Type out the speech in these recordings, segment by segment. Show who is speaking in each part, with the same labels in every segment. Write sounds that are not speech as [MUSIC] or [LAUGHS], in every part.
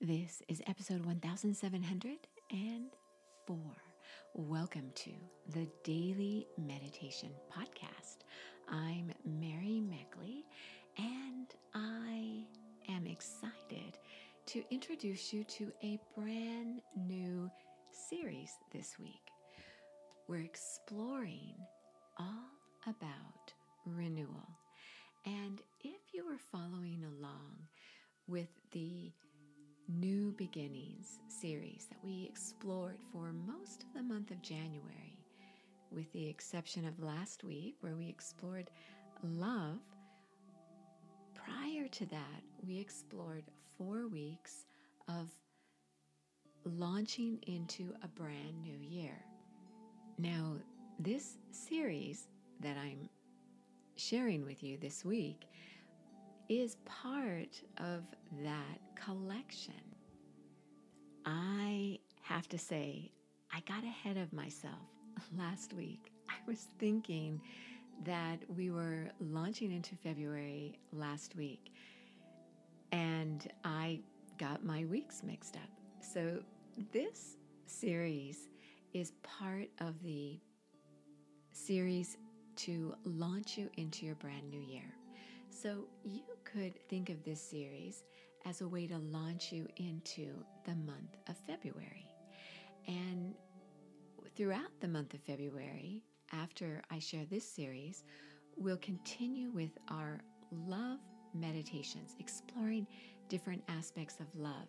Speaker 1: This is episode 1704. Welcome to the Daily Meditation Podcast. I'm Mary Meckley, and I am excited to introduce you to a brand new series this week. We're exploring all about renewal. And if you were following along with New Beginnings series that we explored for most of the month of January, with the exception of last week where we explored love. Prior to that, we explored four weeks of launching into a brand new year. Now, this series that I'm sharing with you this week is part of that collection. I have to say, I got ahead of myself [LAUGHS] last week. I was thinking that we were launching into February last week, and I got my weeks mixed up. So, this series is part of the series to launch you into your brand new year. So you could think of this series as a way to launch you into the month of February. And throughout the month of February, after I share this series, we'll continue with our love meditations, exploring different aspects of love.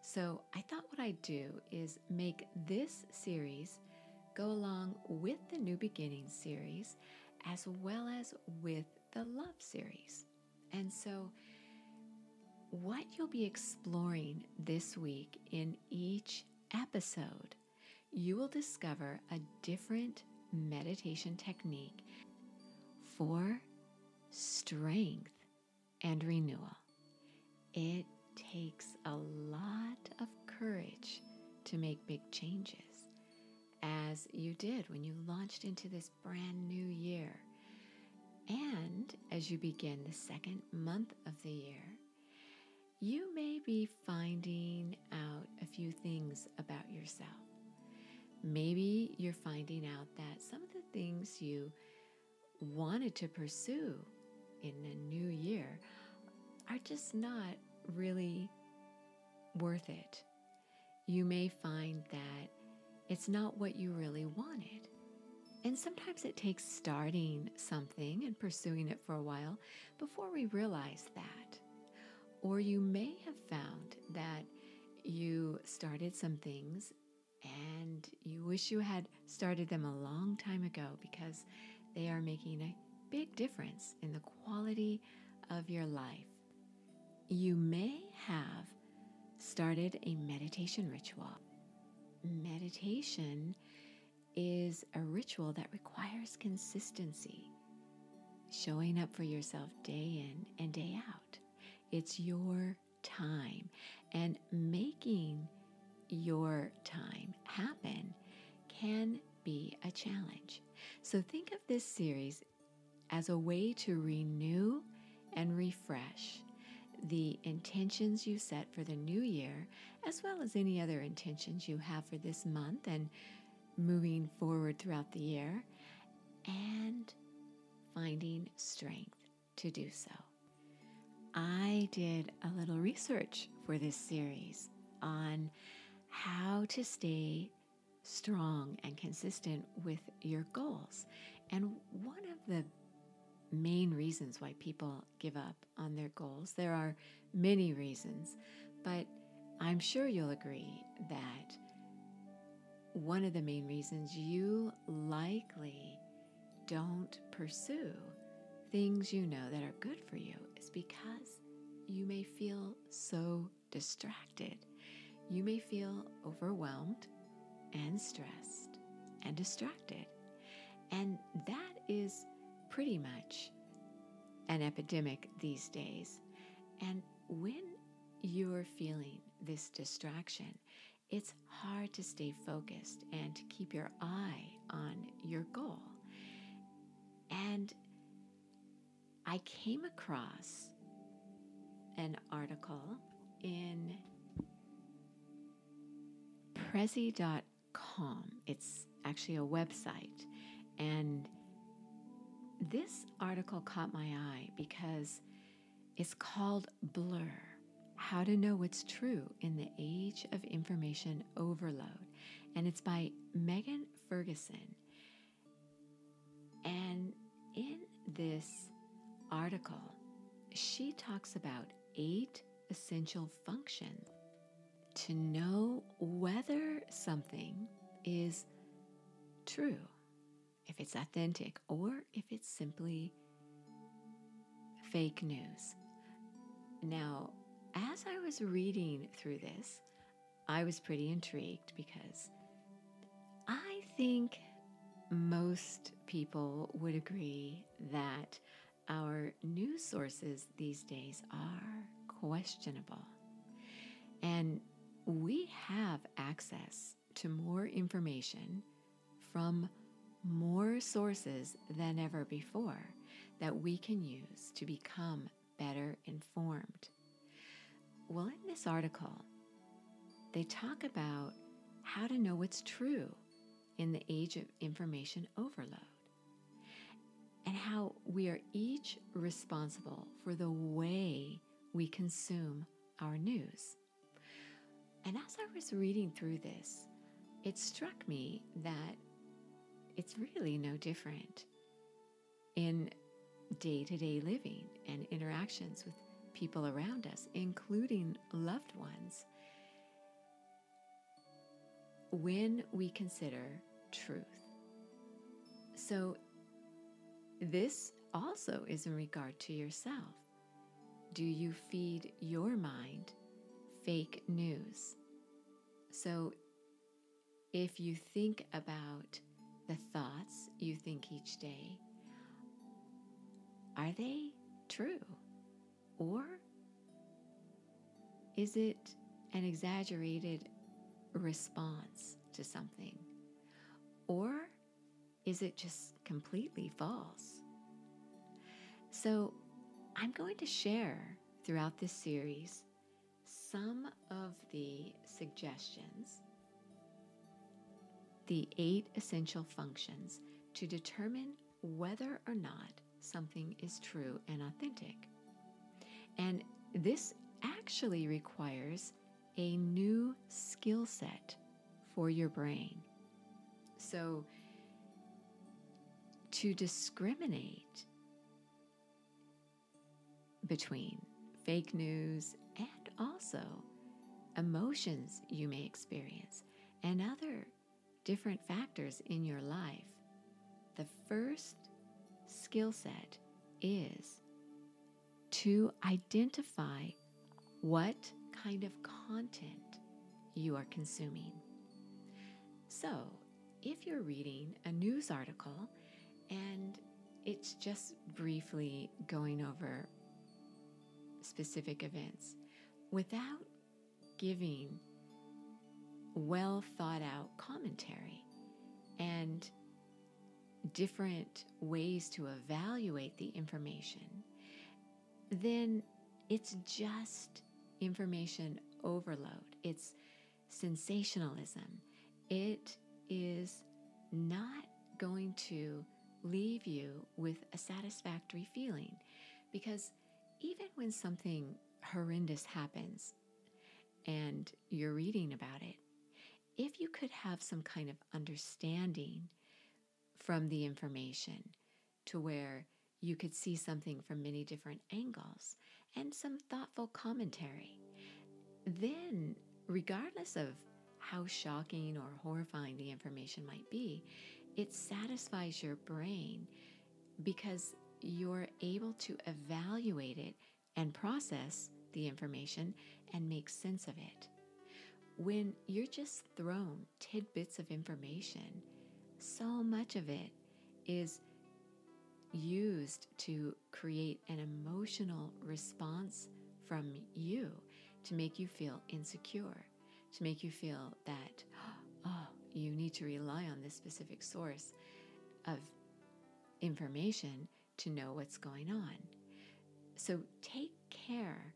Speaker 1: So I thought what I'd do is make this series go along with the New Beginnings series as well as with the Love series. And so, what you'll be exploring this week in each episode, you will discover a different meditation technique for strength and renewal. It takes a lot of courage to make big changes, as you did when you launched into this brand new year. And as you begin the second month of the year, you may be finding out a few things about yourself. Maybe you're finding out that some of the things you wanted to pursue in the new year are just not really worth it. You may find that it's not what you really wanted. And sometimes it takes starting something and pursuing it for a while before we realize that. Or you may have found that you started some things and you wish you had started them a long time ago because they are making a big difference in the quality of your life. You may have started a meditation ritual. Meditation is a ritual that requires consistency, showing up for yourself day in and day out. It's your time, and making your time happen can be a challenge. So think of this series as a way to renew and refresh the intentions you set for the new year, as well as any other intentions you have for this month and moving forward throughout the year and finding strength to do so. I did a little research for this series on how to stay strong and consistent with your goals. And one of the main reasons why people give up on their goals, there are many reasons, but I'm sure you'll agree that one of the main reasons you likely don't pursue things you know that are good for you is because you may feel so distracted. You may feel overwhelmed and stressed and distracted. And that is pretty much an epidemic these days. And when you're feeling this distraction, it's hard to stay focused and to keep your eye on your goal. And I came across an article in Prezi.com. It's actually a website. And this article caught my eye because it's called Blur How to Know What's True in the Age of Information Overload. And it's by Megan Ferguson. And in this article, she talks about eight essential functions to know whether something is true, if it's authentic, or if it's simply fake news. Now, as I was reading through this, I was pretty intrigued because I think most people would agree that our news sources these days are questionable. And we have access to more information from more sources than ever before that we can use to become better informed. Well, in this article, they talk about how to know what's true in the age of information overload and how we are each responsible for the way we consume our news. And as I was reading through this, it struck me that it's really no different in day to day living and interactions with people around us, including loved ones, when we consider truth. So, this also is in regard to yourself. Do you feed your mind fake news? So, if you think about the thoughts you think each day, are they true? Or is it an exaggerated response to something? Or is it just completely false? So, I'm going to share throughout this series some of the suggestions, the eight essential functions to determine whether or not something is true and authentic. And this actually requires a new skill set for your brain. So, to discriminate between fake news and also emotions you may experience and other different factors in your life, the first skill set is to identify what kind of content you are consuming. So, if you're reading a news article and it's just briefly going over specific events without giving well thought out commentary and different ways to evaluate the information, then it's just information overload. It's sensationalism. It is not going to leave you with a satisfactory feeling. Because even when something horrendous happens and you're reading about it, if you could have some kind of understanding from the information to where you could see something from many different angles and some thoughtful commentary, then, regardless of how shocking or horrifying the information might be, it satisfies your brain because you're able to evaluate it and process the information and make sense of it. When you're just thrown tidbits of information, so much of it is used to create an emotional response from you to make you feel insecure, to make you feel that, [GASPS] oh, you need to rely on this specific source of information to know what's going on. So take care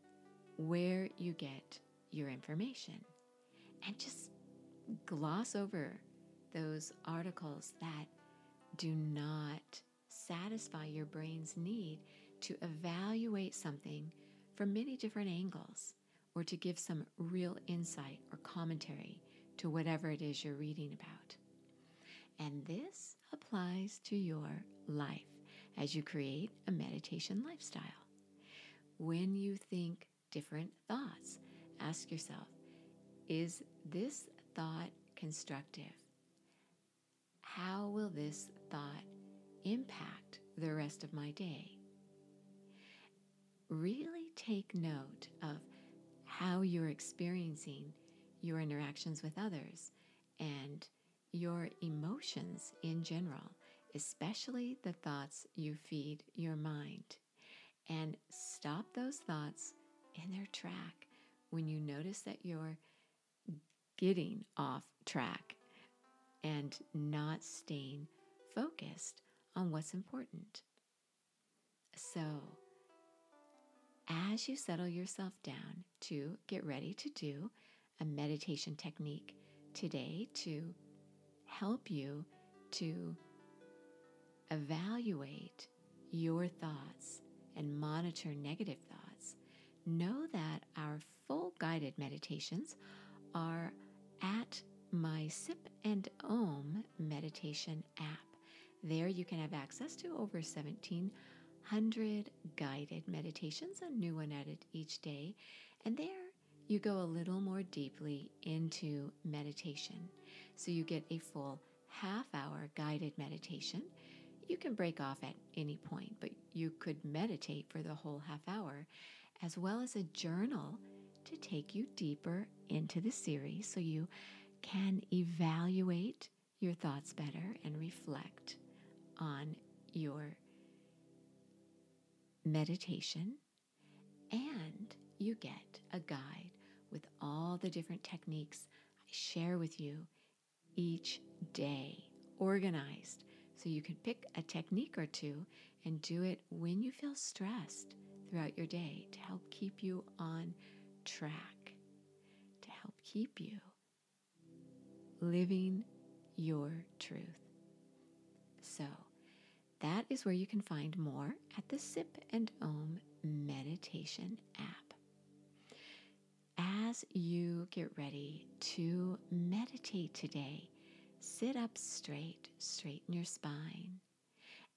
Speaker 1: where you get your information and just gloss over those articles that do not satisfy your brain's need to evaluate something from many different angles or to give some real insight or commentary to whatever it is you're reading about. And this applies to your life as you create a meditation lifestyle. When you think different thoughts, ask yourself is this thought constructive? How will this thought impact the rest of my day? Really take note of how you're experiencing your interactions with others and your emotions in general, especially the thoughts you feed your mind. And stop those thoughts in their track when you notice that you're getting off track and not staying focused on what's important. So, as you settle yourself down to get ready to do a meditation technique today to help you to evaluate your thoughts and monitor negative thoughts, know that our full guided meditations are at my Sip and Om meditation app. There you can have access to over 1,700 guided meditations, a new one added each day. And there you go a little more deeply into meditation. So you get a full half hour guided meditation. You can break off at any point, but you could meditate for the whole half hour, as well as a journal to take you deeper into the series so you can evaluate your thoughts better and reflect on your meditation. And you get a guide with all the different techniques I share with you each day, organized, so you can pick a technique or two and do it when you feel stressed throughout your day to help keep you on track, to help keep you living your truth. So, that is where you can find more at the Sip and Om meditation app. As you get ready to meditate today, sit up straight, straighten your spine,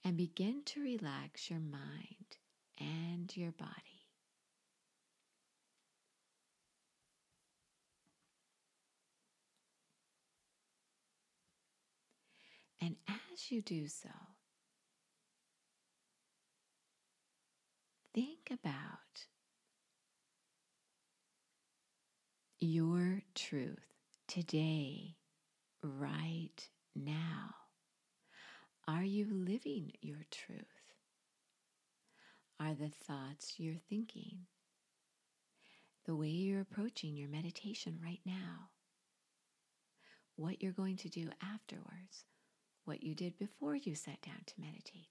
Speaker 1: and begin to relax your mind and your body. And as you do so, think about your truth today, right now. Are you living your truth? Are the thoughts you're thinking the way you're approaching your meditation right now? What you're going to do afterwards? What you did before you sat down to meditate?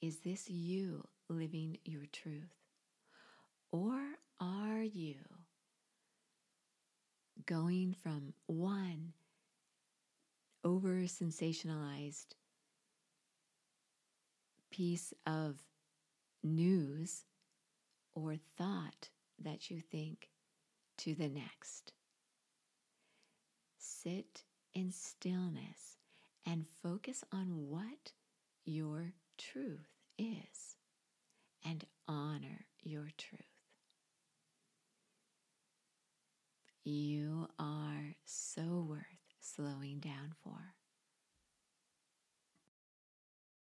Speaker 1: Is this you living your truth? Or are you going from one over sensationalized piece of news or thought that you think to the next. Sit in stillness and focus on what your truth is and honor your truth. you are so worth slowing down for.